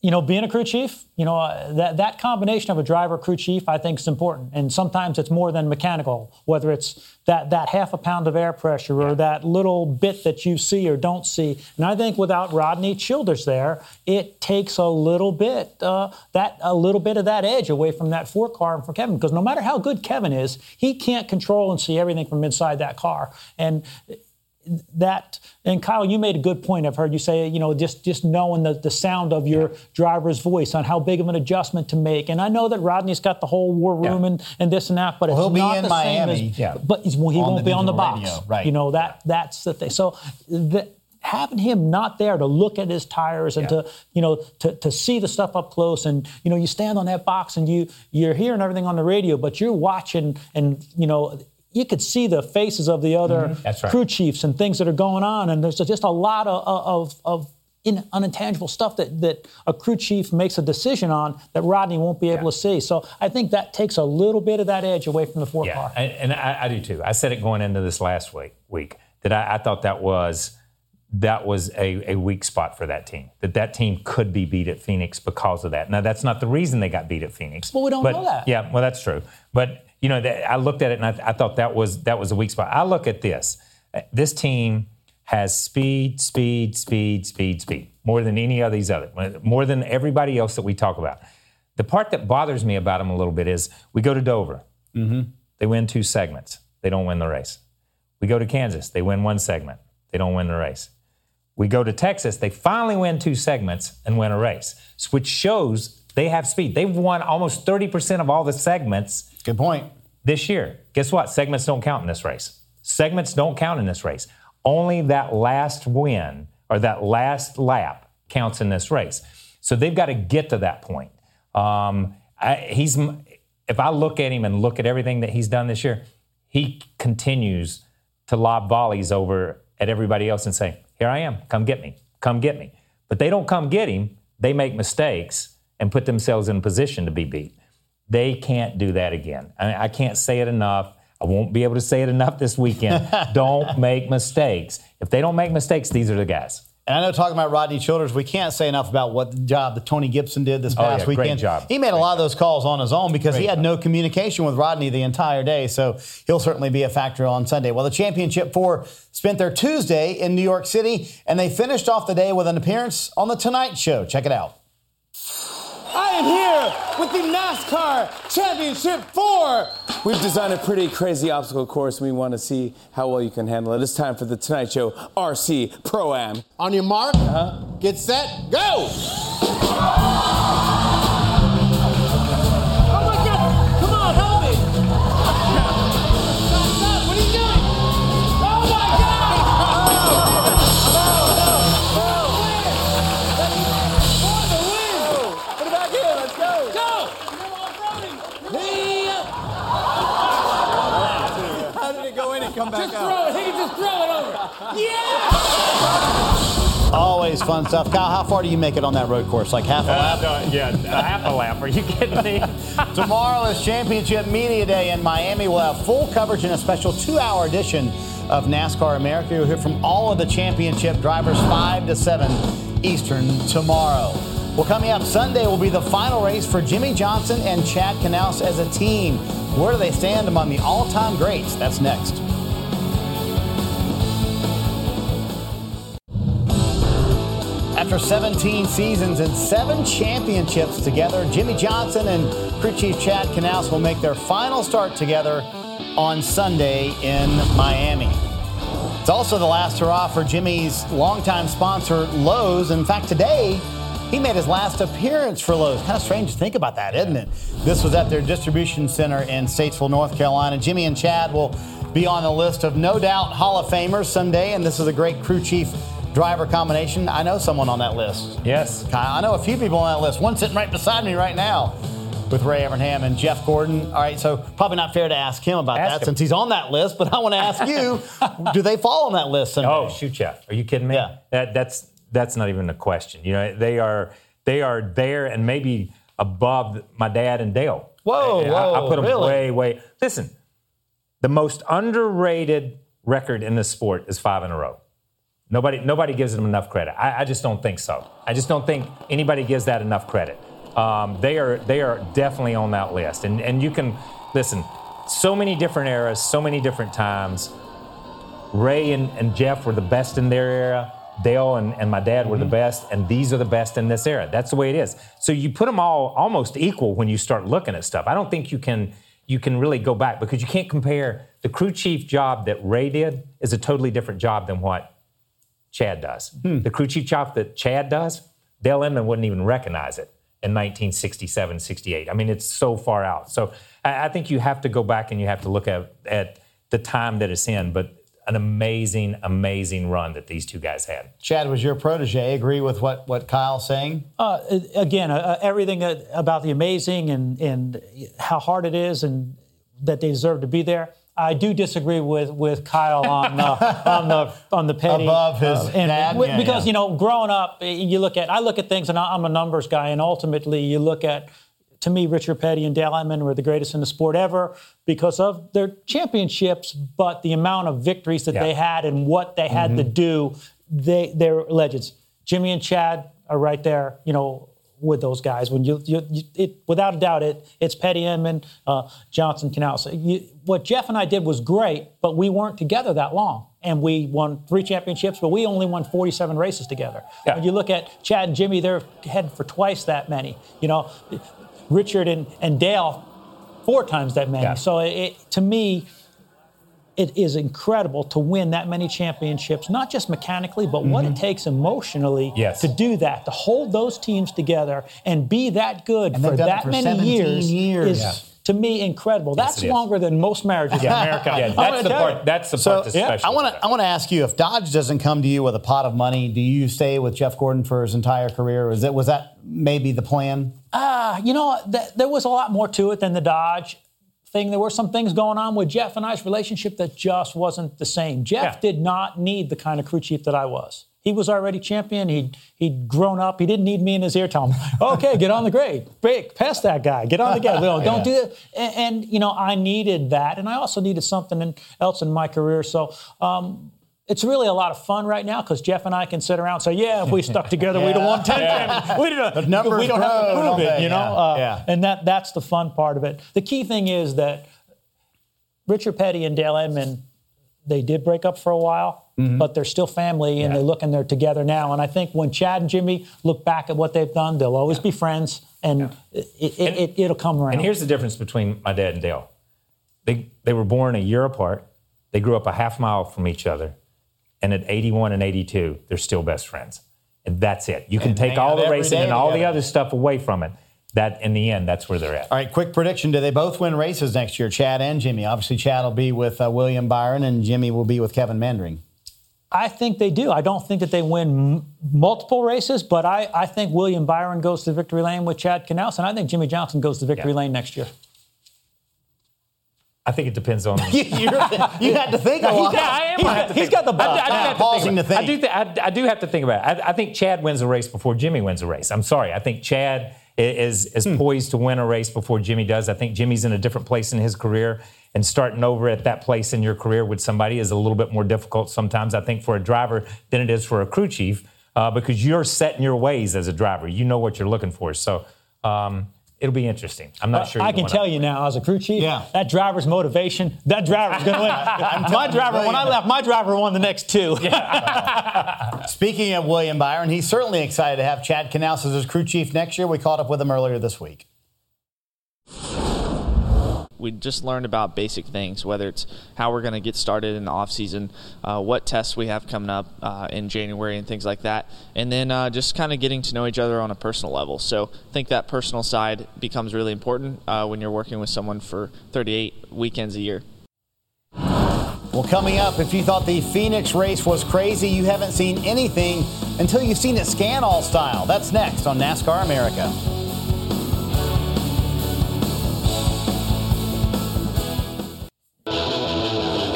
[SPEAKER 3] you know, being a crew chief, you know, uh, that, that combination of a driver crew chief, I think is important. And sometimes it's more than mechanical, whether it's that, that half a pound of air pressure or that little bit that you see or don't see. And I think without Rodney Childers there, it takes a little bit, uh, that a little bit of that edge away from that four car and for Kevin. Because no matter how good Kevin is, he can't control and see everything from inside that car. And that and Kyle, you made a good point. I've heard you say, you know, just just knowing the, the sound of your driver's voice on how big of an adjustment to make. And I know that Rodney's got the whole war room and, and this and that, but
[SPEAKER 1] Well,
[SPEAKER 3] it's
[SPEAKER 1] he'll be
[SPEAKER 3] not
[SPEAKER 1] in
[SPEAKER 3] the
[SPEAKER 1] Miami,
[SPEAKER 3] same as
[SPEAKER 1] yeah.
[SPEAKER 3] but he's, well, he
[SPEAKER 1] On
[SPEAKER 3] won't be on the box.
[SPEAKER 1] radio, right.
[SPEAKER 3] You know, that that's the thing. So the, having him not there to look at his tires and to you know to, to see the stuff up close and you know you stand on that box and you you're hearing everything on the radio but you're watching and you know you could see the faces of the other
[SPEAKER 2] Mhm. Right.
[SPEAKER 3] crew chiefs and things that are going on and there's just a lot of of, of in, unintangible stuff that, that a crew chief makes a decision on that Rodney won't be able to see. So I think that takes a little bit of that edge away from the four
[SPEAKER 2] Yeah,
[SPEAKER 3] car.
[SPEAKER 2] and, and I, I do too. I said it going into this last week. Week that I, I thought that was that was a, a weak spot for that team. That that team could be beat at Phoenix because of that. Now that's not the reason they got beat at Phoenix.
[SPEAKER 3] Well, we don't
[SPEAKER 2] but,
[SPEAKER 3] know that.
[SPEAKER 2] Yeah, well that's true. But you know, that, I looked at it and I, I thought that was that was a weak spot. I look at this. Uh, This team has speed, speed, speed, speed, speed more than any of these other, more than everybody else that we talk about. The part that bothers me about them a little bit is we go to Dover. They win two segments. They don't win the race. We go to Kansas. They win one segment. They don't win the race. We go to Texas. They finally win two segments and win a race, which shows they have speed. They've won almost 30% of all the segments.
[SPEAKER 1] Good point.
[SPEAKER 2] This year. Guess what? Segments don't count in this race. Segments don't count in this race. Only that last win or that last lap counts in this race. So they've got to get to that point. Um, I, he's if I look at him and look at everything that he's done this year, he continues to lob volleys over at everybody else and say, "Here I am, come get me, come get me." But they don't come get him. They make mistakes and put themselves in position to be beat. They can't do that again. I, I can't say it enough. I won't be able to say it enough this weekend. don't make mistakes. If they don't make mistakes, these are the guys.
[SPEAKER 1] And I know talking about Rodney Childers, we can't say enough about what the job that Tony Gibson did this past Oh,
[SPEAKER 2] yeah, great
[SPEAKER 1] weekend.
[SPEAKER 2] job.
[SPEAKER 1] He made a lot of those calls on his own because he
[SPEAKER 2] Great
[SPEAKER 1] had no communication with Rodney the entire day. So he'll certainly be a factor on Sunday. Well, the Championship Four spent their Tuesday in New York City, and they finished off the day with an appearance on the Tonight Show. Check it out.
[SPEAKER 13] I am here with the NASCAR Championship 4. We've designed a pretty crazy obstacle course, and we want to see how well you can handle it. It's time for the Tonight Show RC Pro Am.
[SPEAKER 7] On your mark, uh-huh. get set, go!
[SPEAKER 13] Back Just
[SPEAKER 7] out?
[SPEAKER 13] throw it. He can just throw it over. Yeah.
[SPEAKER 1] Always fun stuff. Kyle, how far do you make it on that road course? Like half a lap?
[SPEAKER 2] Uh, yeah, a half a lap. Are you kidding me?
[SPEAKER 1] Tomorrow is Championship Media Day in Miami. We'll have full coverage in a special two hour edition of NASCAR America. You'll hear from all of the championship drivers 5 to 7 Eastern tomorrow. Well, coming up Sunday will be the final race for Jimmie Johnson and Chad Knaus as a team. Where do they stand among the all time greats? That's next. After 17 seasons and seven championships together, Jimmie Johnson and crew chief Chad Knaus will make their final start together on Sunday in Miami. It's also the last hurrah for Jimmy's longtime sponsor, Lowe's. In fact, today, he made his last appearance for Lowe's. Kind of strange to think about that, isn't it? This was at their distribution center in Statesville, North Carolina. Jimmy and Chad will be on the list of no doubt Hall of Famers someday, and this is a great crew chief driver combination. I know someone on that list.
[SPEAKER 2] Yes.
[SPEAKER 1] Kyle, I know a few people on that list. One sitting right beside me right now with Ray Evernham and Jeff Gordon. All right, so probably not fair to ask him about
[SPEAKER 2] Ask
[SPEAKER 1] that
[SPEAKER 2] him.
[SPEAKER 1] since he's on that list, but I want to ask you do they fall on that list someday?
[SPEAKER 2] Oh shoot, yeah. Are you kidding me?
[SPEAKER 1] Yeah.
[SPEAKER 2] That, that's that's not even a question. You know, they are they are there and maybe above my dad and Dale.
[SPEAKER 1] Whoa,
[SPEAKER 2] I, I-
[SPEAKER 1] whoa,
[SPEAKER 2] I put them
[SPEAKER 1] really?
[SPEAKER 2] way, way. Listen, the most underrated record in this sport is five in a row. Nobody nobody gives them enough credit. I, I just don't think so. I just don't think anybody gives that enough credit. Um, they are they are definitely on that list, and and you can listen. So many different eras, so many different times. Ray and, and Jeff were the best in their era. Dale and, and my dad were the best, and these are the best in this era. That's the way it is. So you put them all almost equal when you start looking at stuff. I don't think you can you can really go back because you can't compare the crew chief job that Ray did is a totally different job than what Chad does. The crew chief job that Chad does, Dale Inman wouldn't even recognize it in 1967, 68. I mean, it's so far out. So I, I think you have to go back and you have to look at, at the time that it's in, but an amazing, amazing run that these two guys had.
[SPEAKER 1] Chad was your protege. Agree with what, what Kyle's saying?
[SPEAKER 3] Uh, again, uh, everything uh, about the amazing and, and how hard it is and that they deserve to be there. I do disagree with, with Kyle on uh, on the on the petty
[SPEAKER 1] Above his
[SPEAKER 3] uh, and
[SPEAKER 1] dad?
[SPEAKER 3] w-
[SPEAKER 1] Yeah,
[SPEAKER 3] because
[SPEAKER 1] yeah.
[SPEAKER 3] you know growing up you look at I look at things and I'm a numbers guy and ultimately you look at to me Richard Petty and Dale Inman were the greatest in the sport ever because of their championships but the amount of victories that
[SPEAKER 2] Yeah.
[SPEAKER 3] they had and what they had to do they they're legends Jimmy and Chad are right there you know with those guys. When you, you, you it, without a doubt, it it's Petty Inman, uh, Johnson, Knaus. So you, what Jeff and I did was great, but we weren't together that long, and we won three championships, but we only won 47 races together.
[SPEAKER 2] Yeah.
[SPEAKER 3] When you look at Chad and Jimmie, they're heading for twice that many. You know, Richard and, and Dale, four times that many.
[SPEAKER 2] Yeah.
[SPEAKER 3] So it, to me. It is incredible to win that many championships, not just mechanically, but what it takes emotionally
[SPEAKER 2] Mm-hmm. Yes.
[SPEAKER 3] to do that, to hold those teams together and be that good
[SPEAKER 1] And
[SPEAKER 3] for
[SPEAKER 1] they've done it
[SPEAKER 3] that
[SPEAKER 1] for
[SPEAKER 3] many years,
[SPEAKER 1] years.
[SPEAKER 3] is
[SPEAKER 1] Yeah.
[SPEAKER 3] to me incredible. That's longer than most marriages in America.
[SPEAKER 2] Yeah, that's the
[SPEAKER 3] tell
[SPEAKER 2] part.
[SPEAKER 3] you.
[SPEAKER 2] That's the
[SPEAKER 1] So
[SPEAKER 2] part that's
[SPEAKER 3] yeah,
[SPEAKER 2] special.
[SPEAKER 1] I want to I want to ask you if Dodge doesn't come to you with a pot of money, do you stay with Jeff Gordon for his entire career? Was that was that maybe the plan?
[SPEAKER 3] Ah, you know, th- there was a lot more to it than the Dodge thing. There were some things going on with Jeff and I's relationship that just wasn't the same. Jeff
[SPEAKER 2] Yeah.
[SPEAKER 3] did not need the kind of crew chief that I was. He was already champion. He'd, he'd grown up. He didn't need me in his ear telling him, okay, get on the grade. Break, pass that guy. Get on the. No, Don't do that. And, and, you know, I needed that. And I also needed something else in my career. So, um, it's really a lot of fun right now because Jeff and I can sit around and say, "Yeah, if we stuck together, we'd have won ten championships. We'd have,
[SPEAKER 1] The numbers
[SPEAKER 3] we don't have to prove it, you know."
[SPEAKER 1] Yeah,
[SPEAKER 3] Uh,
[SPEAKER 1] yeah.
[SPEAKER 3] And that that's the fun part of it. The key thing is that Richard Petty and Dale Inman, they did break up for a while,
[SPEAKER 1] Mm-hmm.
[SPEAKER 3] but they're still family and they look and they're together now. And I think when Chad and Jimmie look back at what they've done, they'll always be friends and it, it, it, it'll come around.
[SPEAKER 2] And here's the difference between my dad and Dale. They they were born a year apart. They grew up a half mile from each other, and at 81 and 82, they're still best friends. And that's it. You can
[SPEAKER 1] And
[SPEAKER 2] take all the racing and all the other stuff away from it. That in the end, that's where they're at.
[SPEAKER 1] All right, quick prediction: Do they both win races next year? Chad and Jimmie. Obviously, Chad will be with uh, William Byron, and Jimmie will be with Kevin Meendering.
[SPEAKER 3] I think they do. I don't think that they win m- multiple races, but I, I think William Byron goes to victory lane with Chad Knaus, and I think Jimmie Johnson goes to victory
[SPEAKER 2] Yeah.
[SPEAKER 3] lane next year.
[SPEAKER 2] I think it depends on.
[SPEAKER 1] you you had to think a lot.
[SPEAKER 2] Yeah, I am.
[SPEAKER 3] He's
[SPEAKER 2] I
[SPEAKER 3] got-
[SPEAKER 2] to
[SPEAKER 3] he's
[SPEAKER 2] think-
[SPEAKER 3] got the
[SPEAKER 2] I, do- I have to
[SPEAKER 1] pausing
[SPEAKER 2] think.
[SPEAKER 1] to
[SPEAKER 2] it. I
[SPEAKER 1] think.
[SPEAKER 2] do. Th- I, I do have to think about it. I, I think Chad wins a race before Jimmie wins a race. I'm sorry. I think Chad is is
[SPEAKER 1] Hmm.
[SPEAKER 2] poised to win a race before Jimmie does. I think Jimmie's in a different place in his career, and starting over at that place in your career with somebody is a little bit more difficult sometimes. I think for a driver than it is for a crew chief uh, because you're set in your ways as a driver. You know what you're looking for. So. Um, It'll be interesting. I'm not uh, sure.
[SPEAKER 3] I can tell
[SPEAKER 2] of
[SPEAKER 3] you now, as a crew chief,
[SPEAKER 1] Yeah.
[SPEAKER 3] that driver's motivation, that driver's going to win. my driver, when I left, my driver won the next two.
[SPEAKER 1] Speaking of William Byron, he's certainly excited to have Chad Knaus as his crew chief next year. We caught up with him earlier this week.
[SPEAKER 14] We just learned about basic things, whether it's how we're going to get started in the off season, uh, what tests we have coming up uh, in January, and things like that, and then uh, just kind of getting to know each other on a personal level. So I think that personal side becomes really important uh, when you're working with someone for 38 weekends a year.
[SPEAKER 1] Well, coming up, if you thought the Phoenix race was crazy, you haven't seen anything until you've seen it scan all style. That's next on NASCAR America.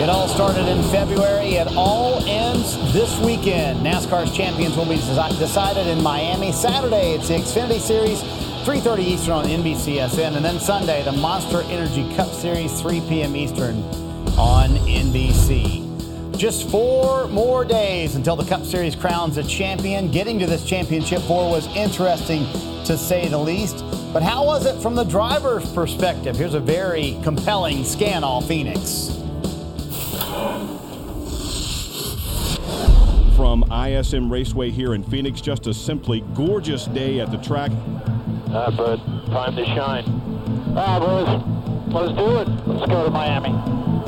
[SPEAKER 1] It all started in February. It all ends this weekend. NASCAR's champions will be decided in Miami. Saturday, it's the Xfinity Series, 3.30 Eastern on NBCSN. And then Sunday, the Monster Energy Cup Series, 3 p.m. Eastern on NBC. Just four more days until the Cup Series crowns a champion. Getting to this championship four was interesting to say the least. But how was it from the driver's perspective? Here's a very compelling scan all Phoenix.
[SPEAKER 15] From ISM Raceway here in Phoenix, just a simply gorgeous day at the track.
[SPEAKER 8] Ah, bud, time to shine. Ah, boys, Let's do it. Let's go to Miami.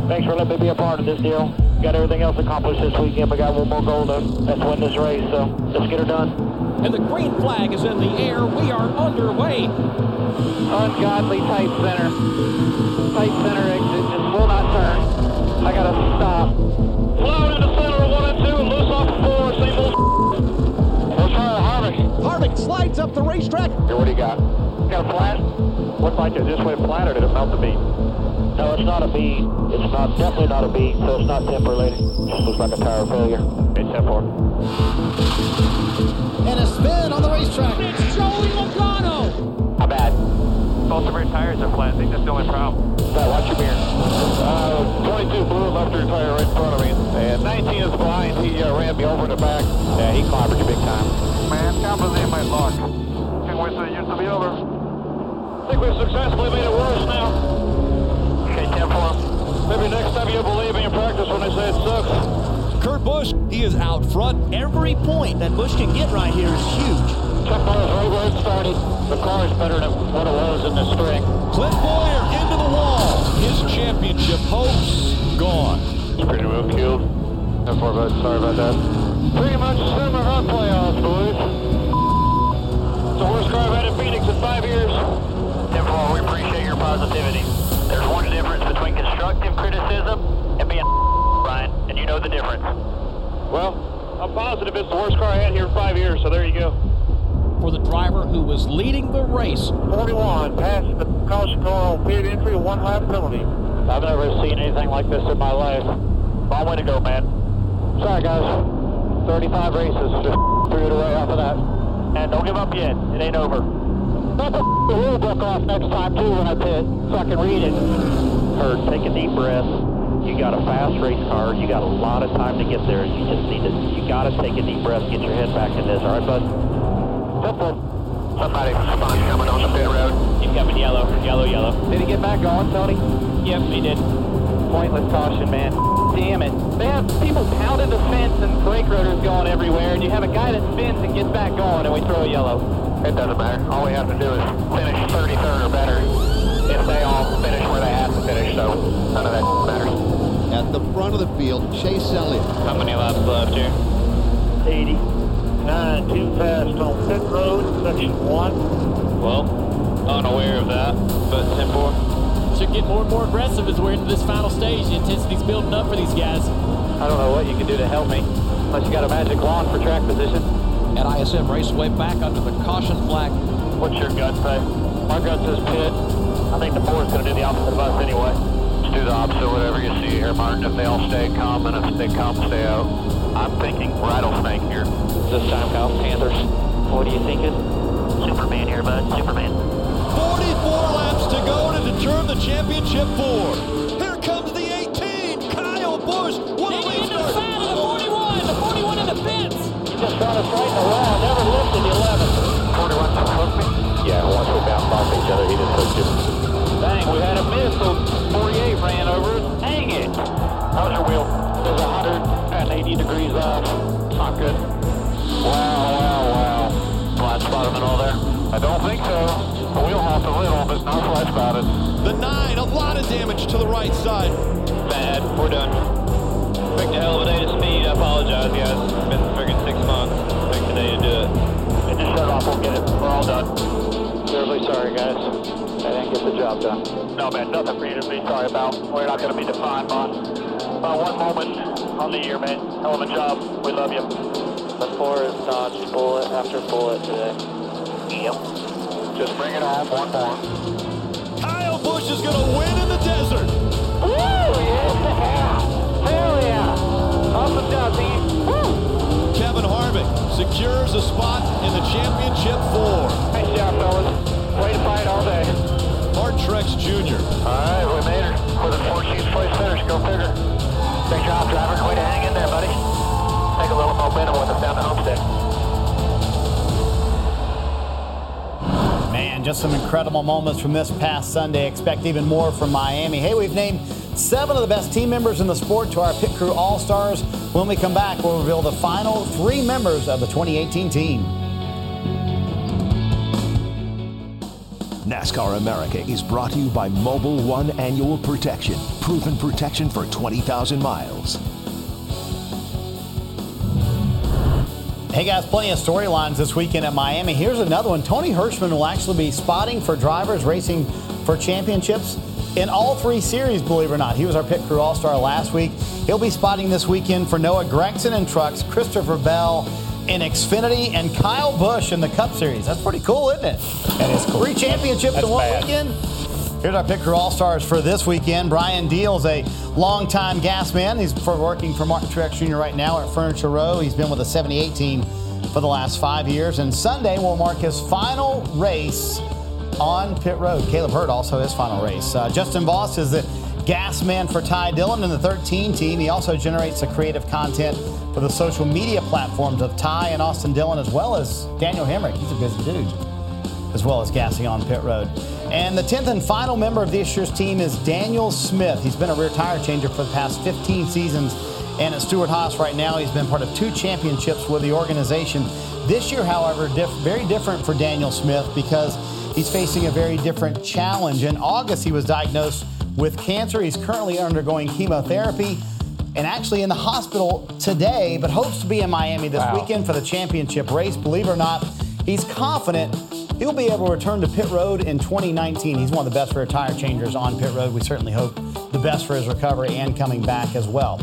[SPEAKER 8] Thanks for letting me be a part of this deal. Got everything else accomplished this weekend, but got one more goal to let's win this race. So let's get her done.
[SPEAKER 16] And the green flag is in the air. We are underway.
[SPEAKER 8] Ungodly tight center. Tight center exit. Just will not turn. I gotta stop. Flow into
[SPEAKER 16] slides up the racetrack.
[SPEAKER 8] Here, what do you got? Got a flat? Looks like it just went flat or did it melt the bead? No, it's not a bead. It's not definitely not a bead, so it's not temp related. Just looks like a tire failure. It's temp for.
[SPEAKER 1] And a spin on the racetrack.
[SPEAKER 16] It's Joey Logano.
[SPEAKER 8] How bad? Both of our tires are flat. I think that's the only problem. Right, watch your mirror. Uh, 22 blew a left rear tire right in front of me. And 19 is behind. He uh, ran me over in the back. Yeah, he clobbered you big time. Man, can't believe my luck. Can't wait for the year to be over. I think we've successfully made it worse now. Okay, 10 for. Maybe next time you'll believe me in practice when I say it sucks.
[SPEAKER 10] Kurt Busch, he is out front.
[SPEAKER 17] Every point that Busch can get right here is huge.
[SPEAKER 8] Check bar is right where it started. The car is better than what it was in the spring.
[SPEAKER 10] Clint Bowyer into the wall. His championship hopes gone.
[SPEAKER 8] It's pretty well killed. No far bad. Sorry about that. Pretty much similar on playoffs, boys. It's the worst car I've had in Phoenix in five years. Tim Paul, we appreciate your positivity. There's one difference between constructive criticism and being Brian, and you know the difference. Well, I'm positive it's the worst car I had here in five years, so there you go.
[SPEAKER 16] For the driver who was leading the race.
[SPEAKER 8] 41, past the caution car on pit entry, one lap penalty. I've never seen anything like this in my life. Long way to go, man. Sorry, guys. 35 races, just threw it away off of that. And don't give up yet. It ain't over. Not the rule book off next time, too, when I pit, so I can read it. Take a deep breath. You got a fast race car. You got a lot of time to get there. You just need to, you got to take a deep breath, get your head back in this. All right, bud? Simple. Somebody spot coming on the pit road. He's coming yellow, yellow, yellow. Did he get back going, Tony? Yep, he did. Pointless caution, man. Damn it. They have people pounding the fence and brake rotors going everywhere, and you have a guy that spins and gets back going, and we throw a yellow. It doesn't matter. All we have to do is finish 33rd or better if they all finish where they have to finish, so none of that matters.
[SPEAKER 7] At the front of the field, Chase Elliott.
[SPEAKER 8] How many laps left here? 80. Nine, too fast on pit road, section one.
[SPEAKER 9] Well, unaware of that, but 10 4.
[SPEAKER 17] Should get more and more aggressive as we're into this final stage. The intensity's building up for these guys.
[SPEAKER 8] I don't know what you can do to help me, unless you got a magic wand for track position.
[SPEAKER 16] At ISM Raceway back under the caution flag.
[SPEAKER 8] What's your gut say? My gut says pit. I think the board's going to do the opposite of us anyway. Let's do the opposite, whatever you see here, Martin. If they all stay calm and if they calm, stay out. I'm thinking rattlesnake here. This time, Kyle, Panthers. What do you think? Superman here, bud. Superman.
[SPEAKER 10] 44 laps to go to determine the championship four. Here comes the 18, Kyle Busch. What a lead start.
[SPEAKER 17] The 41, the 41 in the pits.
[SPEAKER 8] You just got us right in the wall. Never lifted the 11. 41 just hooked me? Yeah, once we bounced off each other, he just hooked you. Dang, we had a miss, so 48 ran over us. Dang it. How's your wheel? There's 180 degrees off. Not good. Wow, wow, wow. Blind spot him and all there? I don't think so. The wheel hopped a little, but no flat spotted.
[SPEAKER 10] The nine, a lot of damage to the right side.
[SPEAKER 9] Bad. We're done. Picked a hell of a day to speed. I apologize, guys. It's been freaking six months. Picked a day to do it.
[SPEAKER 8] And just shut off, we'll get it. We're all done. Terribly sorry, guys. I didn't get the job done. No, man, nothing for you to be sorry about. We're not going to be defined by, by one moment on the year, man. Hell of a job. We love you. The four is dodged bullet after bullet today. Yep. Just bring it on one more.
[SPEAKER 10] Kyle Busch is going to win in the desert.
[SPEAKER 8] Woo! Yeah! Hell yeah! Awesome job, team. Woo!
[SPEAKER 10] Kevin Harvick secures a spot in the championship four.
[SPEAKER 8] Nice job, fellas. Way to fight all day.
[SPEAKER 10] Martin Truex Jr.
[SPEAKER 8] All right, we made her. With a 14th place finish, go figure. Great job, driver. Way to hang in there, buddy. Take a little momentum with us down the homestead.
[SPEAKER 1] Man, just some incredible moments from this past Sunday. Expect even more from Miami. Hey, we've named seven of the best team members in the sport to our Pit Crew All Stars. When we come back, we'll reveal the final three members of the 2018 team.
[SPEAKER 18] NASCAR America is brought to you by Mobil 1 Annual Protection. Proven protection for 20,000 miles.
[SPEAKER 1] Hey guys, plenty of storylines this weekend at Miami. Here's another one. Tony Hirschman will actually be spotting for drivers racing for championships in all three series, believe it or not. He was our pit crew all star last week. He'll be spotting this weekend for Noah Gragson in trucks, Christopher Bell in Xfinity, and Kyle Busch in the Cup Series. That's pretty cool, isn't it?
[SPEAKER 2] That is cool.
[SPEAKER 1] Three championships
[SPEAKER 2] That's
[SPEAKER 1] in one
[SPEAKER 2] bad.
[SPEAKER 1] weekend. Here's our pit crew all stars for this weekend. Brian Deal's a longtime gas man. He's working for Martin Truex Jr. right now at Furniture Row. He's been with the 78 team for the last five years. And Sunday will mark his final race on pit road. Caleb Hurd also his final race. Uh, Justin Voss is the gas man for Ty Dillon in the 13 team. He also generates the creative content for the social media platforms of Ty and Austin Dillon, as well as Daniel Hemric. He's a busy dude as well as gassing on pit road. And the 10th and final member of this year's team is Daniel Smith. He's been a rear tire changer for the past 15 seasons. And at Stewart-Haas right now, he's been part of two championships with the organization. This year, however, diff- very different for Daniel Smith because he's facing a very different challenge. In August, he was diagnosed with cancer. He's currently undergoing chemotherapy and actually in the hospital today, but hopes to be in Miami this
[SPEAKER 2] Wow.
[SPEAKER 1] weekend for the championship race. Believe it or not, he's confident he'll be able to return to pit road in 2019. He's one of the best rear tire changers on pit road. We certainly hope the best for his recovery and coming back as well.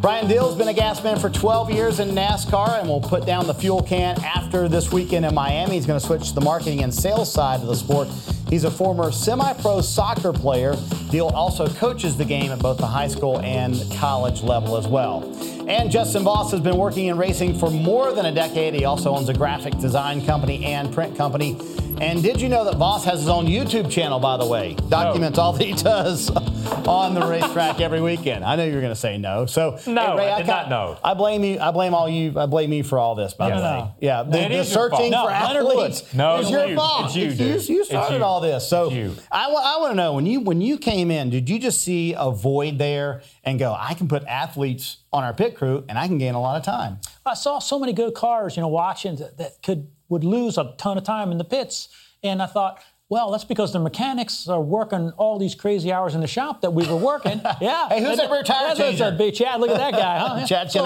[SPEAKER 1] Brian Dill's been a gas man for 12 years in NASCAR and will put down the fuel can after this weekend in Miami. He's going to switch to the marketing and sales side of the sport. He's a former semi pro soccer player. Deal also coaches the game at both the high school and college level as well. And Justin Voss has been working in racing for more than a decade. He also owns a graphic design company and print company. And did you know that Voss has his own YouTube channel, by the way? Oh. Documents all that he does on the racetrack every weekend. I know you're going to say no. So
[SPEAKER 2] No,
[SPEAKER 1] Ray,
[SPEAKER 2] I did
[SPEAKER 1] ca-
[SPEAKER 2] not know.
[SPEAKER 1] I blame you. I blame all you. I blame you for all this. By
[SPEAKER 2] Yes.
[SPEAKER 1] the way, yeah. The,
[SPEAKER 2] It
[SPEAKER 1] the
[SPEAKER 2] is your fault.
[SPEAKER 1] searching for
[SPEAKER 2] Leonard
[SPEAKER 1] athletes.
[SPEAKER 2] No,
[SPEAKER 1] it's
[SPEAKER 2] it's
[SPEAKER 1] your fault.
[SPEAKER 2] It's you,
[SPEAKER 1] It's
[SPEAKER 2] dude.
[SPEAKER 1] you
[SPEAKER 2] It's
[SPEAKER 1] started
[SPEAKER 2] you.
[SPEAKER 1] all this. So
[SPEAKER 2] It's you.
[SPEAKER 1] I, want to know when you when you came in, did you just see a void there and go, I can put athletes on our pit crew and I can gain a lot of time.
[SPEAKER 3] I saw so many good cars, you know, watching that, that could would lose a ton of time in the pits, and I thought. Well, that's because the mechanics are working all these crazy hours in the shop that we were working. Yeah.
[SPEAKER 1] Hey, who's that rear tire changer?
[SPEAKER 3] Chad, look at that guy, huh?
[SPEAKER 1] Chad
[SPEAKER 3] So-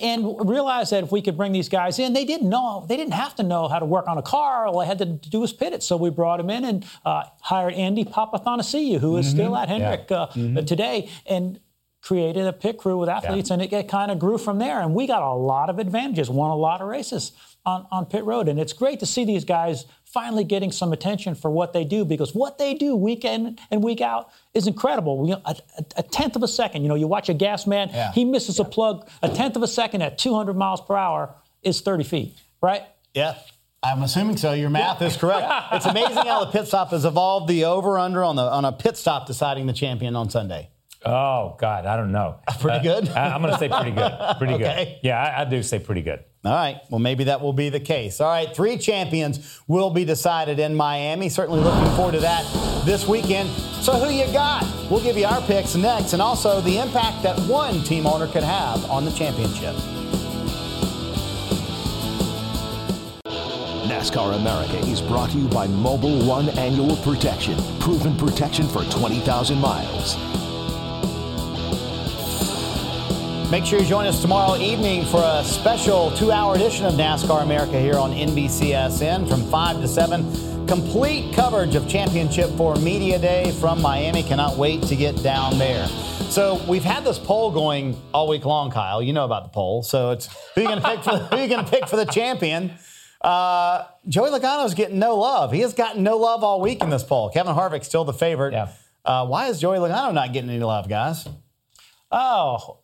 [SPEAKER 3] And realized that if we could bring these guys in, they didn't know, they didn't have to know how to work on a car. All they had to do was pit it. So we brought him in and uh, hired Andy Papathanassiou, who is still at Hendrick uh, today, and created a pit crew with athletes, and it, it kind of grew from there. And we got a lot of advantages, won a lot of races on, on pit road. And it's great to see these guys finally getting some attention for what they do because what they do week in and week out is incredible. We, a, a- a tenth of a second, you know, you watch a gas man,
[SPEAKER 1] Yeah.
[SPEAKER 3] he misses a plug, a tenth of a second at 200 miles per hour is 30 feet, right?
[SPEAKER 1] Yeah. I'm assuming so. Your math is correct. It's amazing how the pit stop has evolved the over under on the on a pit stop deciding the champion on Sunday.
[SPEAKER 2] Oh God, I don't know.
[SPEAKER 1] Pretty
[SPEAKER 2] Uh,
[SPEAKER 1] good?
[SPEAKER 2] I, am going to say pretty good. Pretty
[SPEAKER 1] Okay.
[SPEAKER 2] good. Yeah, I, I do say pretty good.
[SPEAKER 1] All right. Well, maybe that will be the case. All right. Three champions will be decided in Miami. Certainly looking forward to that this weekend. So, who you got? We'll give you our picks next and also the impact that one team owner could have on the championship.
[SPEAKER 18] NASCAR America is brought to you by Mobil 1 Annual Protection. Proven protection for 20,000 miles.
[SPEAKER 1] Make sure you join us tomorrow evening for a special two hour edition of NASCAR America here on NBCSN from 5 to 7. Complete coverage of Championship 4 Media Day from Miami. Cannot wait to get down there. So we've had this poll going all week long, Kyle. You know about the poll. So it's who you going to pick for who you going to pick for the champion? Uh, Joey Logano's getting no love. He has gotten no love all week in this poll. Kevin Harvick's still the favorite.
[SPEAKER 2] Yeah.
[SPEAKER 1] Uh, why is Joey Logano not getting any love, guys?
[SPEAKER 3] Oh,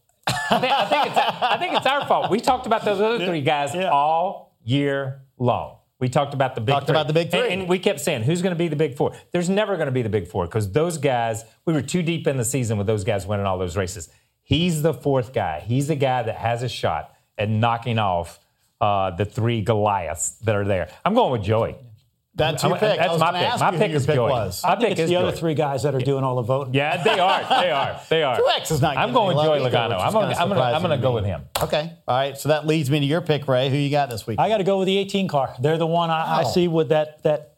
[SPEAKER 2] think, I think it's I think it's our fault. We talked about those other three guys all year long. We talked about the big
[SPEAKER 1] Talked
[SPEAKER 2] three.
[SPEAKER 1] about the big three.
[SPEAKER 2] And, and we kept saying, who's going to be the big four? There's never going to be the big four because those guys, we were too deep in the season with those guys winning all those races. He's the fourth guy. He's the guy that has a shot at knocking off uh, the three Goliaths that are there. I'm going with Joey.
[SPEAKER 1] That's your
[SPEAKER 2] I'm-
[SPEAKER 1] pick. I
[SPEAKER 2] That's
[SPEAKER 1] was
[SPEAKER 2] my pick.
[SPEAKER 1] ask
[SPEAKER 2] My pick is
[SPEAKER 1] pick
[SPEAKER 2] Joey.
[SPEAKER 1] was.
[SPEAKER 2] My
[SPEAKER 3] I think
[SPEAKER 2] pick
[SPEAKER 3] it's
[SPEAKER 2] is
[SPEAKER 3] the other three guys that are doing all the voting.
[SPEAKER 2] Yeah, they are. They are. They are.
[SPEAKER 1] Truex is not
[SPEAKER 2] I'm going with
[SPEAKER 1] any
[SPEAKER 2] Joey
[SPEAKER 1] love
[SPEAKER 2] Logano. I'm going. I'm going. I'm going to go with him.
[SPEAKER 1] Okay. All right. So that leads me to your pick, Ray. Who you got this week?
[SPEAKER 3] I got to go with the 18 car. They're the one I, I see with that that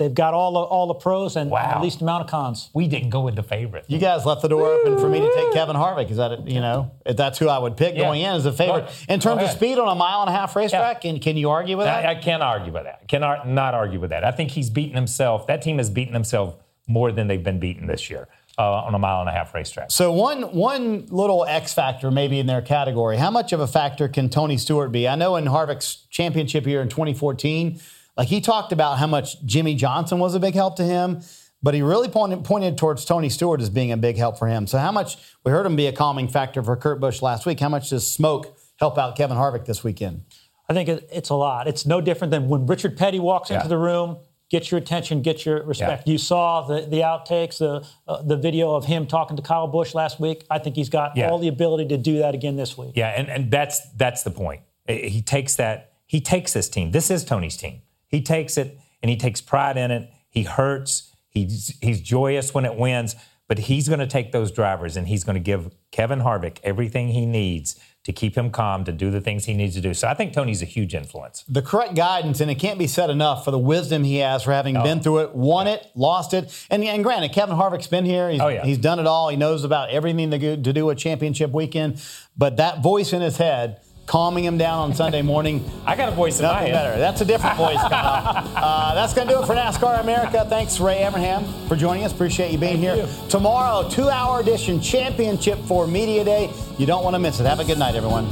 [SPEAKER 3] they've got all the, all the pros and
[SPEAKER 2] Wow.
[SPEAKER 3] the least amount of cons.
[SPEAKER 2] We didn't go into favorite.
[SPEAKER 1] You guys left the door open for me to take Kevin Harvick. Is that? You know, if that's who I would pick
[SPEAKER 2] Yeah.
[SPEAKER 1] going in as a favorite. In terms of speed on a mile and a half racetrack, can, can you argue with that?
[SPEAKER 2] I, I can't argue with that. Cannot not argue with that. I think he's beaten himself. That team has beaten himself more than they've been beaten this year uh, on a mile and a half racetrack.
[SPEAKER 1] So one one little X factor maybe in their category. How much of a factor can Tony Stewart be? I know in Harvick's championship year in 2014, like he talked about how much Jimmie Johnson was a big help to him, but he really pointed pointed towards Tony Stewart as being a big help for him. So how much we heard him be a calming factor for Kurt Busch last week. How much does smoke help out Kevin Harvick this weekend?
[SPEAKER 3] I think it's a lot. It's no different than when Richard Petty walks
[SPEAKER 1] Yeah.
[SPEAKER 3] into the room, gets your attention, gets your respect. You saw the, the outtakes, the uh, the video of him talking to Kyle Busch last week. I think he's got
[SPEAKER 2] Yeah.
[SPEAKER 3] all the ability to do that again this week.
[SPEAKER 2] Yeah, and, and that's that's the point. He takes that. He takes this team. This is Tony's team. He takes it and he takes pride in it. He hurts. He's he's joyous when it wins. But he's going to take those drivers and he's going to give Kevin Harvick everything he needs to keep him calm to do the things he needs to do. So I think Tony's a huge influence.
[SPEAKER 1] the correct guidance, and it can't be said enough for the wisdom he has for having
[SPEAKER 2] Oh.
[SPEAKER 1] been through it, won it, lost it. And, and granted, Kevin Harvick's been here. He's,
[SPEAKER 2] Oh, yeah.
[SPEAKER 1] he's done it all. He knows about everything to, to do a championship weekend. But that voice in his head, calming him down on Sunday morning.
[SPEAKER 2] I got a voice in my
[SPEAKER 1] nothing
[SPEAKER 2] head.
[SPEAKER 1] better. That's a different voice coming up. Uh, that's going to do it for NASCAR America. Thanks, Ray Evernham, for joining us. Appreciate you being here. Tomorrow, two-hour edition championship for Media Day. You don't want to miss it. Have a good night, everyone.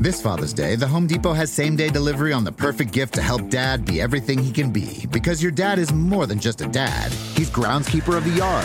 [SPEAKER 19] This Father's Day, the Home Depot has same day delivery on the perfect gift to help dad be everything he can be. Because your dad is more than just a dad, he's groundskeeper of the yard,